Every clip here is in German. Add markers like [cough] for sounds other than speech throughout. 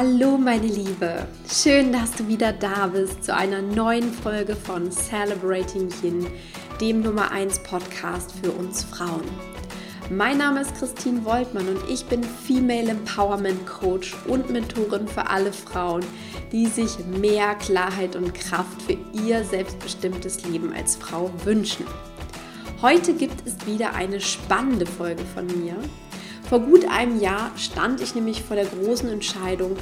Hallo meine Liebe, schön, dass du wieder da bist zu einer neuen Folge von Celebrating Yin, dem Nummer 1 Podcast für uns Frauen. Mein Name ist Christine Woltmann und ich bin Female Empowerment Coach und Mentorin für alle Frauen, die sich mehr Klarheit und Kraft für ihr selbstbestimmtes Leben als Frau wünschen. Heute gibt es wieder eine spannende Folge von mir. Vor gut einem Jahr stand ich nämlich vor der großen Entscheidung,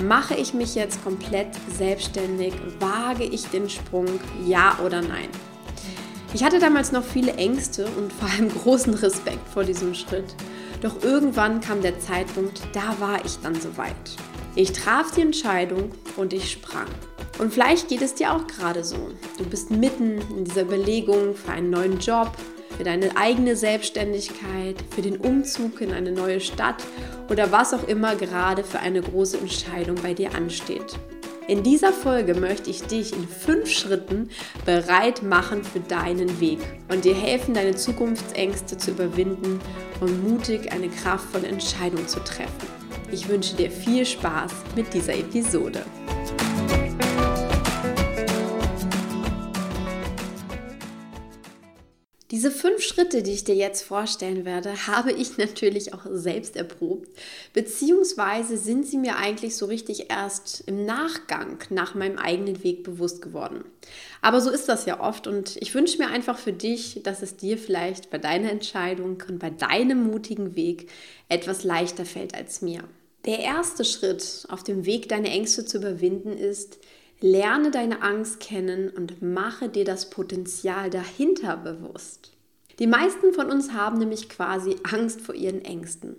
mache ich mich jetzt komplett selbstständig, wage ich den Sprung, ja oder nein. Ich hatte damals noch viele Ängste und vor allem [laughs] großen Respekt vor diesem Schritt. Doch irgendwann kam der Zeitpunkt, da war ich dann soweit. Ich traf die Entscheidung und ich sprang. Und vielleicht geht es dir auch gerade so. Du bist mitten in dieser Überlegung für einen neuen Job, für deine eigene Selbstständigkeit, für den Umzug in eine neue Stadt oder was auch immer gerade für eine große Entscheidung bei dir ansteht. In dieser Folge möchte ich dich in fünf Schritten bereit machen für deinen Weg und dir helfen, deine Zukunftsängste zu überwinden und mutig eine kraftvolle Entscheidung zu treffen. Ich wünsche dir viel Spaß mit dieser Episode. Diese fünf Schritte, die ich dir jetzt vorstellen werde, habe ich [laughs] natürlich auch selbst erprobt, beziehungsweise sind sie mir eigentlich so richtig erst im Nachgang nach meinem eigenen Weg bewusst geworden. Aber so ist das ja oft und ich wünsche mir einfach für dich, dass es dir vielleicht bei deiner Entscheidung und bei deinem mutigen Weg etwas leichter fällt als mir. Der erste Schritt auf dem Weg, deine Ängste zu überwinden, ist, Lerne deine Angst kennen und mache dir das Potenzial dahinter bewusst. Die meisten von uns haben nämlich quasi Angst vor ihren Ängsten.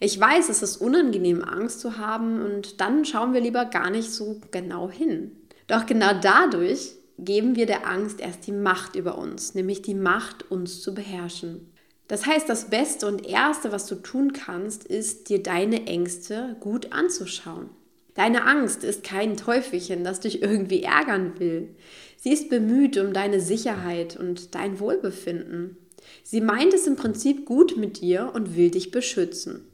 Ich weiß, es ist unangenehm, Angst zu haben und dann schauen wir lieber gar nicht so genau hin. Doch genau dadurch geben wir der Angst erst die Macht über uns, nämlich die Macht, uns zu beherrschen. Das heißt, das Beste und Erste, was du tun kannst, ist, dir deine Ängste gut anzuschauen. Deine Angst ist kein Teufelchen, das dich irgendwie ärgern will. Sie ist bemüht um deine Sicherheit und dein Wohlbefinden. Sie meint es im Prinzip gut mit dir und will dich beschützen.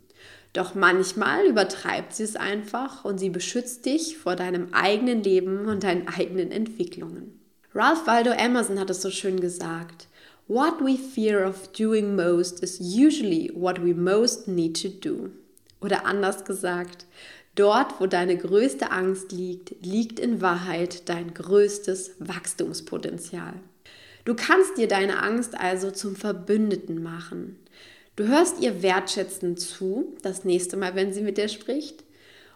Doch manchmal übertreibt sie es einfach und sie beschützt dich vor deinem eigenen Leben und deinen eigenen Entwicklungen. Ralph Waldo Emerson hat es so schön gesagt. What we fear of doing most is usually what we most need to do. Oder anders gesagt, Dort, wo deine größte Angst liegt, liegt in Wahrheit dein größtes Wachstumspotenzial. Du kannst dir deine Angst also zum Verbündeten machen. Du hörst ihr wertschätzend zu, das nächste Mal, wenn sie mit dir spricht,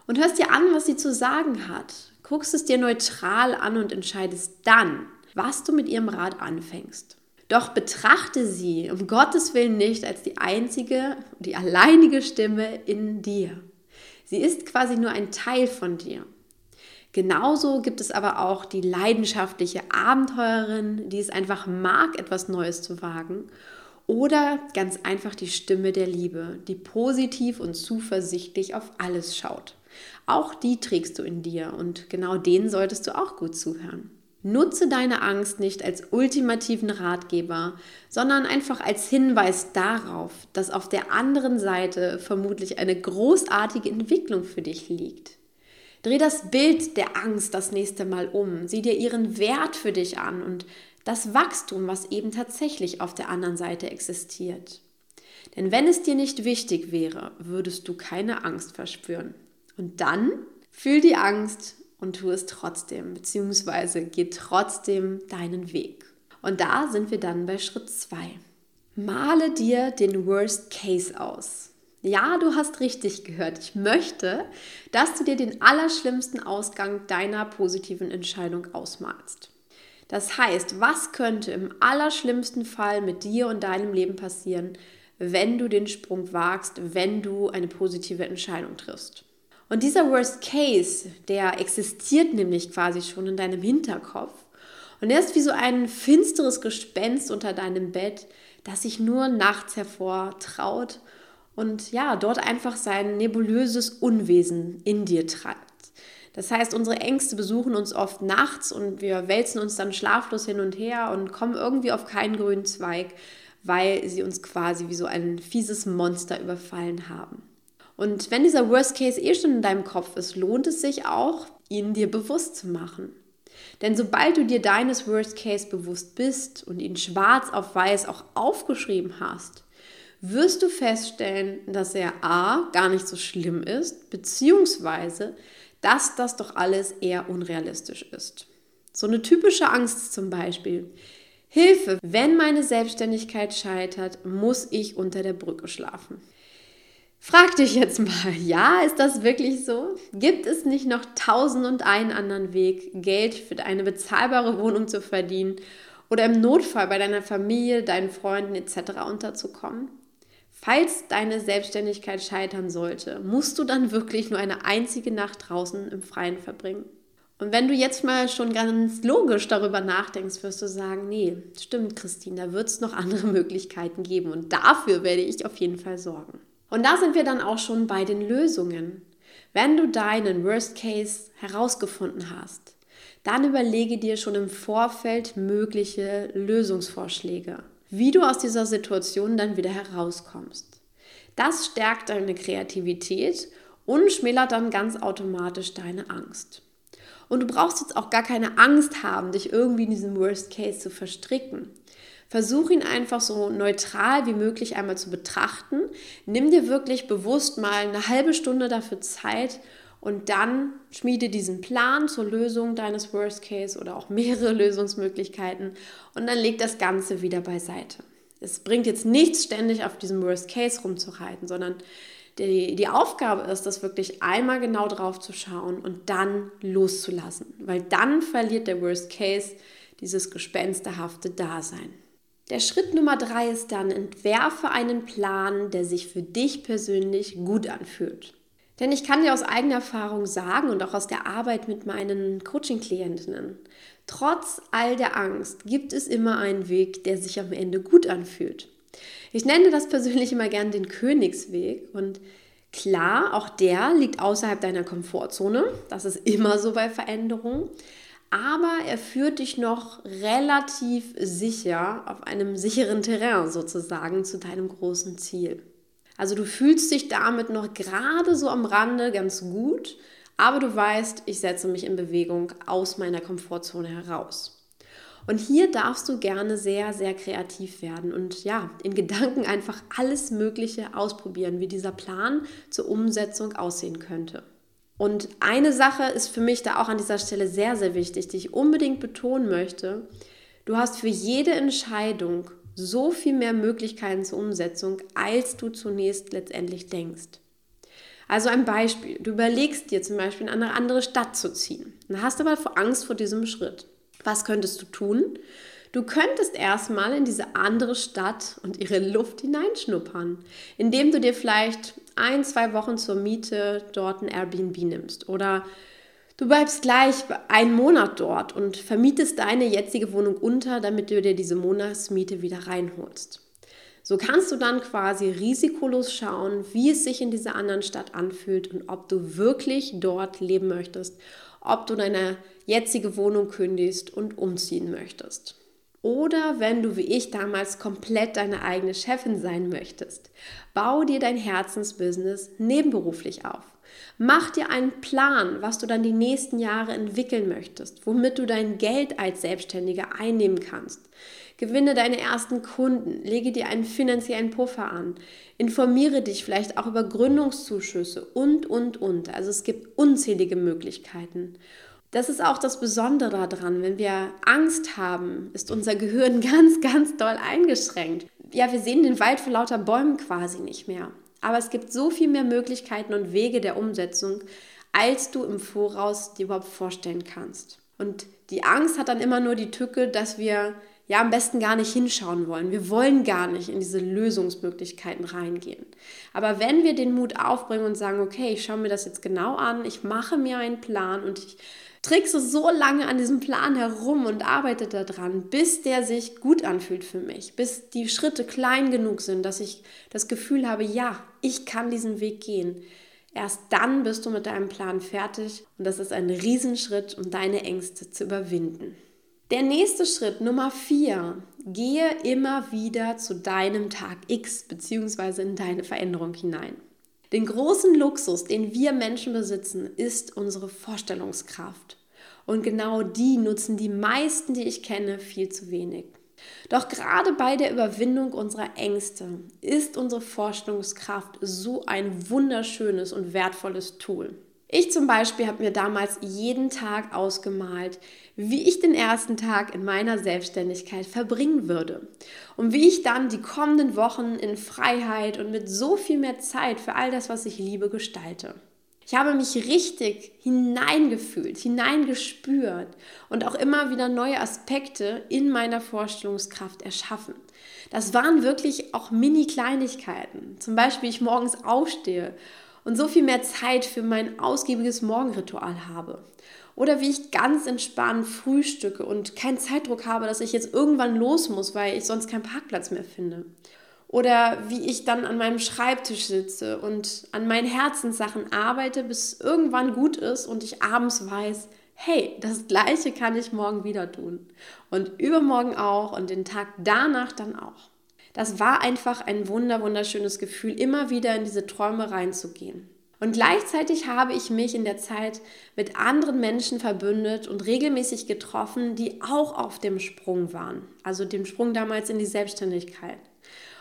und hörst dir an, was sie zu sagen hat. Guckst es dir neutral an und entscheidest dann, was du mit ihrem Rat anfängst. Doch betrachte sie um Gottes Willen nicht als die einzige, die alleinige Stimme in dir. Sie ist quasi nur ein Teil von dir. Genauso gibt es aber auch die leidenschaftliche Abenteurerin, die es einfach mag, etwas Neues zu wagen. Oder ganz einfach die Stimme der Liebe, die positiv und zuversichtlich auf alles schaut. Auch die trägst du in dir und genau denen solltest du auch gut zuhören. Nutze deine Angst nicht als ultimativen Ratgeber, sondern einfach als Hinweis darauf, dass auf der anderen Seite vermutlich eine großartige Entwicklung für dich liegt. Dreh das Bild der Angst das nächste Mal um, sieh dir ihren Wert für dich an und das Wachstum, was eben tatsächlich auf der anderen Seite existiert. Denn wenn es dir nicht wichtig wäre, würdest du keine Angst verspüren. Und dann fühl die Angst und tu es trotzdem, beziehungsweise geh trotzdem deinen Weg. Und da sind wir dann bei Schritt 2. Male dir den Worst Case aus. Ja, du hast richtig gehört. Ich möchte, dass du dir den allerschlimmsten Ausgang deiner positiven Entscheidung ausmalst. Das heißt, was könnte im allerschlimmsten Fall mit dir und deinem Leben passieren, wenn du den Sprung wagst, wenn du eine positive Entscheidung triffst? Und dieser Worst Case, der existiert nämlich quasi schon in deinem Hinterkopf. Und er ist wie so ein finsteres Gespenst unter deinem Bett, das sich nur nachts hervortraut und ja, dort einfach sein nebulöses Unwesen in dir treibt. Das heißt, unsere Ängste besuchen uns oft nachts und wir wälzen uns dann schlaflos hin und her und kommen irgendwie auf keinen grünen Zweig, weil sie uns quasi wie so ein fieses Monster überfallen haben. Und wenn dieser Worst Case eh schon in deinem Kopf ist, lohnt es sich auch, ihn dir bewusst zu machen. Denn sobald du dir deines Worst Case bewusst bist und ihn schwarz auf weiß auch aufgeschrieben hast, wirst du feststellen, dass er a. gar nicht so schlimm ist, beziehungsweise dass das doch alles eher unrealistisch ist. So eine typische Angst zum Beispiel. Hilfe, wenn meine Selbstständigkeit scheitert, muss ich unter der Brücke schlafen. Frag dich jetzt mal, [laughs] ja, ist das wirklich so? Gibt es nicht noch tausend und einen anderen Weg, Geld für eine bezahlbare Wohnung zu verdienen oder im Notfall bei deiner Familie, deinen Freunden etc. unterzukommen? Falls deine Selbstständigkeit scheitern sollte, musst du dann wirklich nur eine einzige Nacht draußen im Freien verbringen? Und wenn du jetzt mal schon ganz logisch darüber nachdenkst, wirst du sagen, nee, stimmt, Christine, da wird es noch andere [laughs] Möglichkeiten geben und dafür werde ich auf jeden Fall sorgen. Und da sind wir dann auch schon bei den Lösungen. Wenn du deinen Worst Case herausgefunden hast, dann überlege dir schon im Vorfeld mögliche Lösungsvorschläge, wie du aus dieser Situation dann wieder herauskommst. Das stärkt deine Kreativität und schmälert dann ganz automatisch deine Angst. Und du brauchst jetzt auch gar keine Angst haben, dich irgendwie in diesem Worst Case zu verstricken. Versuch ihn einfach so neutral wie möglich einmal zu betrachten. Nimm dir wirklich bewusst mal eine halbe Stunde dafür Zeit und dann schmiede diesen Plan zur Lösung deines Worst Case oder auch mehrere [laughs] Lösungsmöglichkeiten und dann leg das Ganze wieder beiseite. Es bringt jetzt nichts, ständig auf diesem Worst Case rumzureiten, sondern die, die Aufgabe ist, das wirklich einmal genau drauf zu schauen und dann loszulassen, weil dann verliert der Worst Case dieses gespensterhafte Dasein. Der Schritt Nummer drei ist dann, entwerfe einen Plan, der sich für dich persönlich gut anfühlt. Denn ich kann dir aus eigener Erfahrung sagen und auch aus der Arbeit mit meinen Coaching-Klientinnen, trotz all der Angst gibt es immer einen Weg, der sich am Ende gut anfühlt. Ich nenne das persönlich immer gern den Königsweg und klar, auch der liegt außerhalb deiner Komfortzone. Das ist immer so bei Veränderungen aber er führt dich noch relativ sicher auf einem sicheren Terrain sozusagen zu deinem großen Ziel. Also du fühlst dich damit noch gerade so am Rande ganz gut, aber du weißt, ich setze mich in Bewegung aus meiner Komfortzone heraus. Und hier darfst du gerne sehr, sehr kreativ werden und ja, in Gedanken einfach alles Mögliche ausprobieren, wie dieser Plan zur Umsetzung aussehen könnte. Und eine Sache ist für mich da auch an dieser Stelle sehr, sehr wichtig, die ich unbedingt betonen möchte. Du hast für jede Entscheidung so viel mehr Möglichkeiten zur Umsetzung, als du zunächst letztendlich denkst. Also ein Beispiel. Du überlegst dir zum Beispiel in eine andere Stadt zu ziehen. Dann hast aber Angst vor diesem Schritt. Was könntest du tun? Du könntest erstmal in diese andere Stadt und ihre Luft hineinschnuppern, indem du dir vielleicht ein, zwei Wochen zur Miete dort ein Airbnb nimmst oder du bleibst gleich einen Monat dort und vermietest deine jetzige Wohnung unter, damit du dir diese Monatsmiete wieder reinholst. So kannst du dann quasi risikolos schauen, wie es sich in dieser anderen Stadt anfühlt und ob du wirklich dort leben möchtest, ob du deine jetzige Wohnung kündigst und umziehen möchtest. Oder wenn du wie ich damals komplett deine eigene Chefin sein möchtest, bau dir dein Herzensbusiness nebenberuflich auf. Mach dir einen Plan, was du dann die nächsten Jahre entwickeln möchtest, womit du dein Geld als Selbstständiger einnehmen kannst. Gewinne deine ersten Kunden, lege dir einen finanziellen Puffer an, informiere dich vielleicht auch über Gründungszuschüsse und, und, und. Also es gibt unzählige Möglichkeiten. Das ist auch das Besondere daran. Wenn wir Angst haben, ist unser Gehirn [laughs] ganz, ganz doll eingeschränkt. Ja, wir sehen den Wald vor lauter Bäumen quasi nicht mehr. Aber es gibt so viel mehr Möglichkeiten und Wege der Umsetzung, als du im Voraus dir überhaupt vorstellen kannst. Und die Angst hat dann immer nur die Tücke, dass wir ja am besten gar nicht hinschauen wollen. Wir wollen gar nicht in diese Lösungsmöglichkeiten reingehen. Aber wenn wir den Mut aufbringen und sagen, okay, ich schaue mir das jetzt genau an, ich mache mir einen Plan und ich trickse so lange an diesem Plan herum und arbeite daran, bis der sich gut anfühlt für mich, bis die Schritte klein genug sind, dass ich das Gefühl habe, ja, ich kann diesen Weg gehen. Erst dann bist du mit deinem Plan fertig und das ist ein Riesenschritt, um deine Ängste zu überwinden. Der nächste Schritt, Nummer 4, gehe immer wieder zu deinem Tag X bzw. in deine Veränderung hinein. Den großen Luxus, den wir Menschen besitzen, ist unsere Vorstellungskraft. Und genau die nutzen die meisten, die ich kenne, viel zu wenig. Doch gerade bei der Überwindung unserer Ängste ist unsere Vorstellungskraft so ein wunderschönes und wertvolles Tool. Ich zum Beispiel habe mir damals jeden Tag ausgemalt, wie ich den ersten Tag in meiner Selbstständigkeit verbringen würde und wie ich dann die kommenden Wochen in Freiheit und mit so viel mehr Zeit für all das, was ich liebe, gestalte. Ich habe mich richtig hineingefühlt, hineingespürt und auch immer wieder neue Aspekte in meiner Vorstellungskraft erschaffen. Das waren wirklich auch Mini-Kleinigkeiten. Zum Beispiel, ich morgens aufstehe und so viel mehr Zeit für mein ausgiebiges Morgenritual habe. Oder wie ich ganz entspannt frühstücke und keinen Zeitdruck habe, dass ich jetzt irgendwann los muss, weil ich sonst keinen Parkplatz mehr finde. Oder wie ich dann an meinem Schreibtisch sitze und an meinen Herzenssachen arbeite, bis irgendwann gut ist und ich abends weiß, hey, das gleiche kann ich morgen wieder tun. Und übermorgen auch und den Tag danach dann auch. Das war einfach ein wunder, wunderschönes Gefühl, immer wieder in diese Träume reinzugehen. Und gleichzeitig habe ich mich in der Zeit mit anderen Menschen verbündet und regelmäßig getroffen, die auch auf dem Sprung waren. Also dem Sprung damals in die Selbstständigkeit.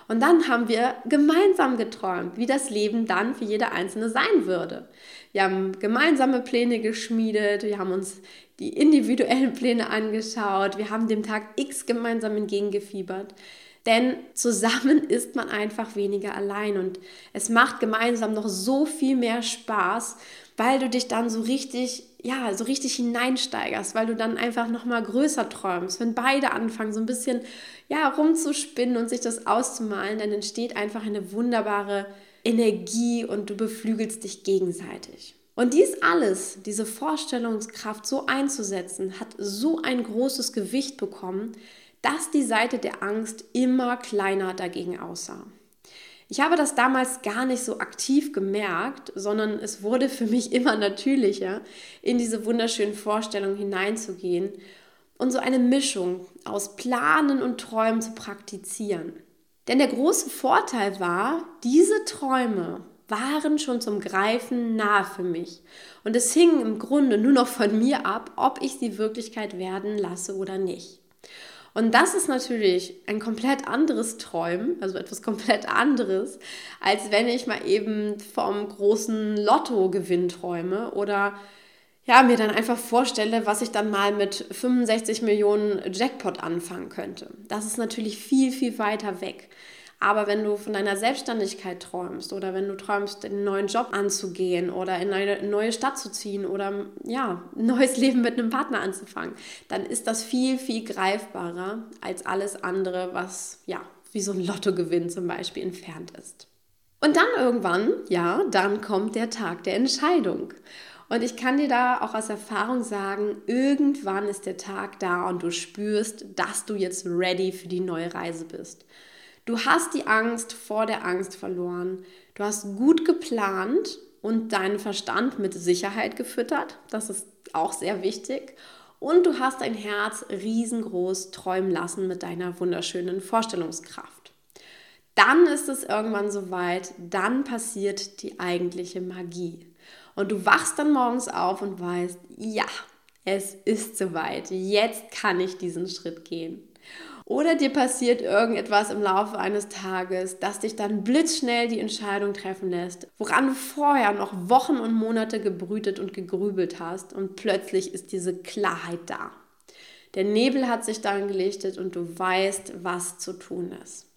Und dann haben wir gemeinsam geträumt, wie das Leben dann für jede Einzelne sein würde. Wir haben gemeinsame Pläne geschmiedet, wir haben uns die individuellen Pläne angeschaut, wir haben dem Tag X gemeinsam entgegengefiebert. Denn zusammen [laughs] ist man einfach weniger allein und es macht gemeinsam noch so viel mehr Spaß, weil du dich dann so richtig, ja, so richtig hineinsteigerst, weil du dann einfach noch mal größer träumst. Wenn beide anfangen, so ein bisschen, ja, rumzuspinnen und sich das auszumalen, dann entsteht einfach eine wunderbare Energie und du beflügelst dich gegenseitig. Und dies alles, diese Vorstellungskraft so einzusetzen, hat so ein großes Gewicht bekommen, dass die Seite der Angst immer kleiner dagegen aussah. Ich habe das damals gar nicht so aktiv gemerkt, sondern es wurde für mich [laughs] immer natürlicher, in diese wunderschönen Vorstellungen hineinzugehen und so eine Mischung aus Planen und Träumen zu praktizieren. Denn der große Vorteil war, diese Träume waren schon zum Greifen nahe für mich. Und es hing im Grunde nur noch von mir ab, ob ich sie Wirklichkeit werden lasse oder nicht. Und das ist natürlich ein komplett anderes Träumen, also etwas [laughs] komplett anderes, als wenn ich mal eben vom großen Lottogewinn träume oder ja, mir dann einfach vorstelle, was ich dann mal mit 65 Millionen Jackpot anfangen könnte. Das ist natürlich viel, viel weiter weg. Aber wenn du von deiner Selbstständigkeit träumst oder wenn du träumst, einen neuen Job anzugehen oder in eine neue Stadt zu ziehen oder ja, ein neues Leben mit einem Partner anzufangen, dann ist das viel, viel greifbarer als alles andere, was ja, wie so ein Lottogewinn zum Beispiel entfernt ist. Und dann irgendwann, ja, dann kommt der Tag der Entscheidung. Und ich kann dir da auch aus Erfahrung sagen, irgendwann ist der Tag da und du spürst, dass du jetzt ready für die neue Reise bist. Du hast die Angst vor der Angst verloren. Du hast gut geplant und deinen Verstand mit Sicherheit gefüttert. Das ist auch sehr wichtig. Und du hast dein Herz riesengroß träumen lassen mit deiner wunderschönen Vorstellungskraft. Dann ist es irgendwann soweit, dann passiert die eigentliche Magie. Und du wachst dann morgens auf und weißt, ja, es ist soweit, jetzt kann ich diesen Schritt gehen. Oder dir passiert irgendetwas im Laufe eines Tages, das dich dann blitzschnell die Entscheidung treffen lässt, woran du vorher noch Wochen und Monate gebrütet und gegrübelt hast und plötzlich ist diese Klarheit da. Der Nebel hat sich dann gelichtet und du weißt, was zu tun ist.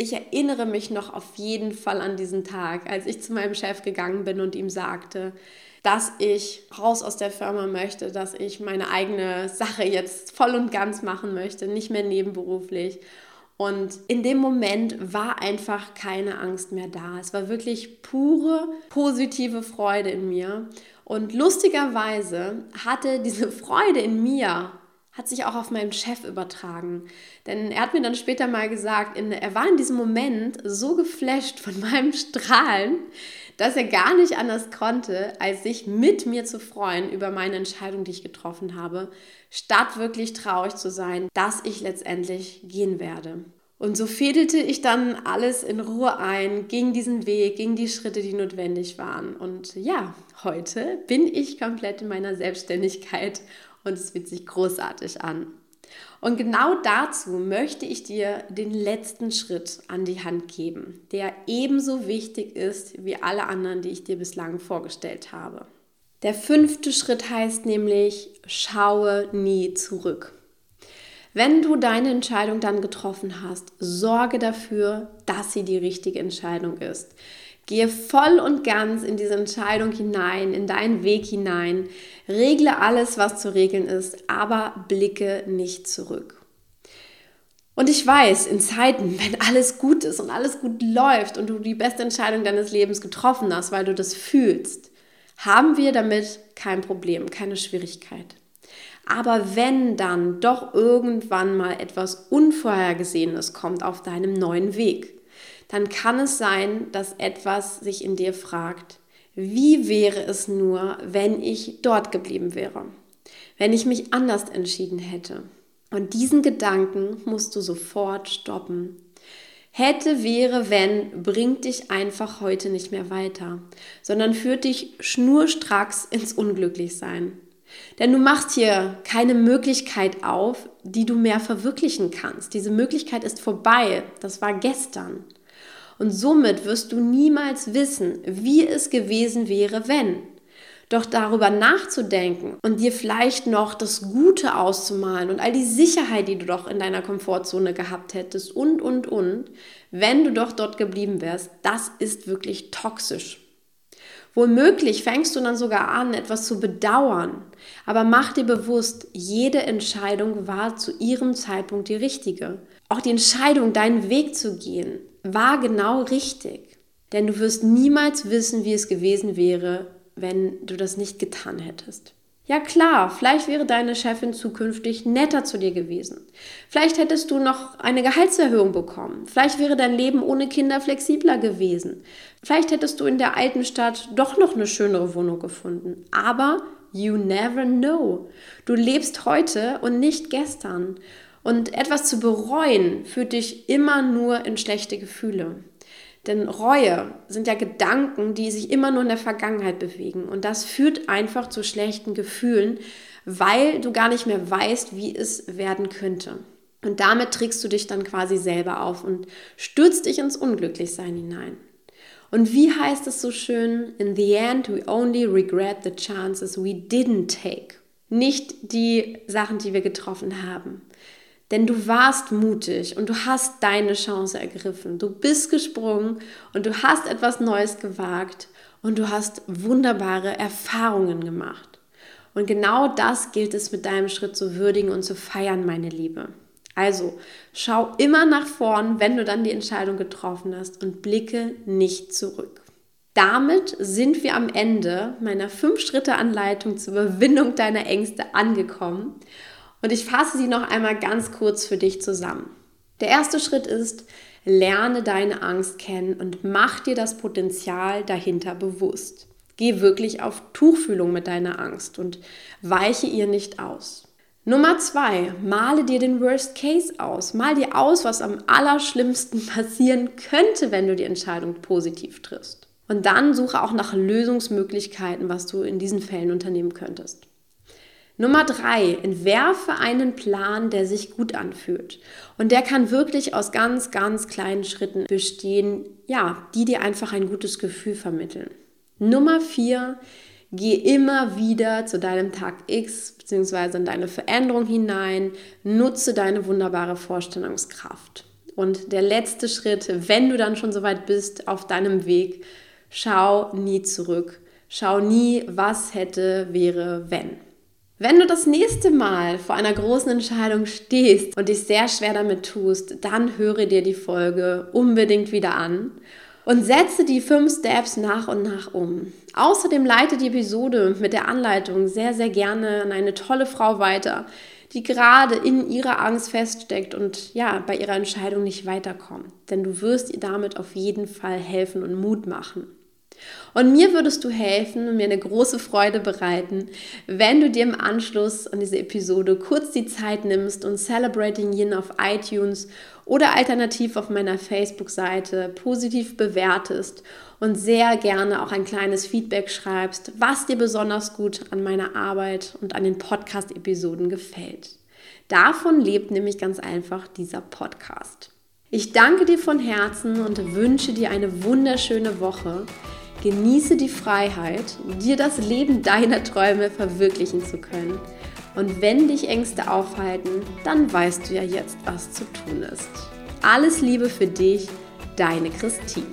Ich erinnere mich noch auf jeden Fall an diesen Tag, als ich zu meinem Chef gegangen bin und ihm sagte, dass ich raus aus der Firma möchte, dass ich meine eigene Sache jetzt voll und ganz machen möchte, nicht mehr nebenberuflich. Und in dem Moment war einfach keine Angst mehr da. Es war wirklich pure positive Freude in mir. Und lustigerweise hatte diese Freude in mir hat sich auch auf meinen Chef übertragen. Denn er hat mir dann später mal gesagt, er war in diesem Moment so geflasht von [laughs] meinem Strahlen, dass er gar nicht anders konnte, als sich mit mir zu freuen über meine Entscheidung, die ich getroffen habe, statt wirklich traurig zu sein, dass ich letztendlich gehen werde. Und so fädelte ich dann alles in Ruhe ein, ging diesen Weg, ging die Schritte, die notwendig waren. Und ja, heute bin ich komplett in meiner Selbstständigkeit und es fühlt sich großartig an. Und genau dazu möchte ich dir den letzten Schritt an die Hand geben, der ebenso wichtig ist wie alle anderen, die ich dir bislang vorgestellt habe. Der fünfte Schritt heißt nämlich, schaue nie zurück. Wenn du deine Entscheidung dann getroffen hast, sorge dafür, dass sie die richtige Entscheidung ist. Gehe voll und ganz in diese Entscheidung hinein, in deinen Weg hinein. Regle alles, was zu regeln ist, aber blicke nicht zurück. Und ich weiß, in Zeiten, wenn alles gut ist und alles gut läuft und du die beste Entscheidung deines Lebens getroffen hast, weil du das fühlst, haben wir damit kein Problem, keine Schwierigkeit. Aber wenn dann doch irgendwann mal etwas Unvorhergesehenes kommt auf deinem neuen Weg, dann kann es sein, dass etwas sich in dir fragt, wie wäre es nur, wenn ich dort geblieben wäre, wenn ich mich anders entschieden hätte. Und diesen Gedanken musst du sofort stoppen. Hätte, wäre, wenn, bringt dich einfach heute nicht mehr weiter, sondern führt dich schnurstracks ins Unglücklichsein. Denn du machst hier keine Möglichkeit auf, die du mehr verwirklichen kannst. Diese Möglichkeit ist vorbei. Das war gestern. Und somit wirst du niemals wissen, wie es gewesen wäre, wenn. Doch darüber nachzudenken und dir vielleicht noch das Gute auszumalen und all die Sicherheit, die du doch in deiner Komfortzone gehabt hättest und, und, und, wenn du doch dort geblieben wärst, das ist wirklich toxisch. Womöglich fängst du dann sogar an, etwas zu bedauern. Aber mach dir bewusst, jede Entscheidung war zu ihrem Zeitpunkt die richtige. Auch die Entscheidung, deinen Weg zu gehen, war genau richtig. Denn du wirst niemals wissen, wie es gewesen wäre, wenn du das nicht getan hättest. Ja klar, vielleicht wäre deine Chefin zukünftig netter zu dir gewesen. Vielleicht hättest du noch eine Gehaltserhöhung bekommen. Vielleicht wäre dein Leben ohne Kinder flexibler gewesen. Vielleicht hättest du in der alten Stadt doch noch eine schönere Wohnung gefunden. Aber you never know. Du lebst heute und nicht gestern. Und etwas zu bereuen führt dich immer nur in schlechte Gefühle. Denn Reue sind ja Gedanken, die sich immer nur in der Vergangenheit bewegen. Und das führt einfach zu schlechten Gefühlen, weil du gar nicht mehr weißt, wie es werden könnte. Und damit trägst du dich dann quasi selber auf und stürzt dich ins Unglücklichsein hinein. Und wie heißt es so schön? In the end, we only regret the chances we didn't take. Nicht die Sachen, die wir getroffen haben. Denn du warst mutig und du hast deine Chance ergriffen. Du bist gesprungen und du hast etwas Neues gewagt und du hast wunderbare Erfahrungen gemacht. Und genau das gilt es mit deinem Schritt zu würdigen und zu feiern, meine Liebe. Also schau immer nach vorn, wenn du dann die Entscheidung getroffen hast und blicke nicht zurück. Damit sind wir am Ende meiner 5-Schritte-Anleitung zur Überwindung deiner Ängste angekommen. Und ich fasse sie noch einmal ganz kurz für dich zusammen. Der erste Schritt ist, lerne deine Angst kennen und mach dir das Potenzial dahinter bewusst. Geh wirklich auf Tuchfühlung mit deiner Angst und weiche ihr nicht aus. Nummer zwei, male dir den Worst Case aus. Mal dir aus, was am allerschlimmsten [laughs] passieren könnte, wenn du die Entscheidung positiv triffst. Und dann suche auch nach Lösungsmöglichkeiten, was du in diesen Fällen unternehmen könntest. Nummer drei, entwerfe einen Plan, der sich gut anfühlt. Und der kann wirklich aus ganz, ganz kleinen Schritten bestehen, ja, die dir einfach ein gutes Gefühl vermitteln. Nummer vier, geh immer wieder zu deinem Tag X bzw. in deine Veränderung hinein, nutze deine wunderbare Vorstellungskraft. Und der letzte Schritt, wenn du dann schon so weit bist auf deinem Weg, schau nie zurück. Schau nie, was hätte, wäre, wenn. Wenn du das nächste Mal vor einer großen Entscheidung stehst und dich sehr schwer damit tust, dann höre dir die Folge unbedingt wieder an und setze die fünf Steps nach und nach um. Außerdem leite die Episode mit der Anleitung sehr, sehr gerne an eine tolle Frau weiter, die gerade in ihrer Angst feststeckt und ja, bei ihrer Entscheidung nicht weiterkommt. Denn du wirst ihr damit auf jeden Fall helfen und Mut machen. Und mir würdest du helfen und mir eine große Freude bereiten, wenn du dir im Anschluss an diese Episode kurz die Zeit nimmst und Celebrating Yin auf iTunes oder alternativ auf meiner Facebook-Seite positiv bewertest und sehr gerne auch ein kleines Feedback schreibst, was dir besonders gut an meiner Arbeit und an den Podcast-Episoden gefällt. Davon lebt nämlich ganz einfach dieser Podcast. Ich danke dir von Herzen und wünsche dir eine wunderschöne Woche. Genieße die Freiheit, dir das Leben deiner Träume verwirklichen zu können. Und wenn dich Ängste aufhalten, dann weißt du ja jetzt, was zu tun ist. Alles Liebe für dich, deine Christine.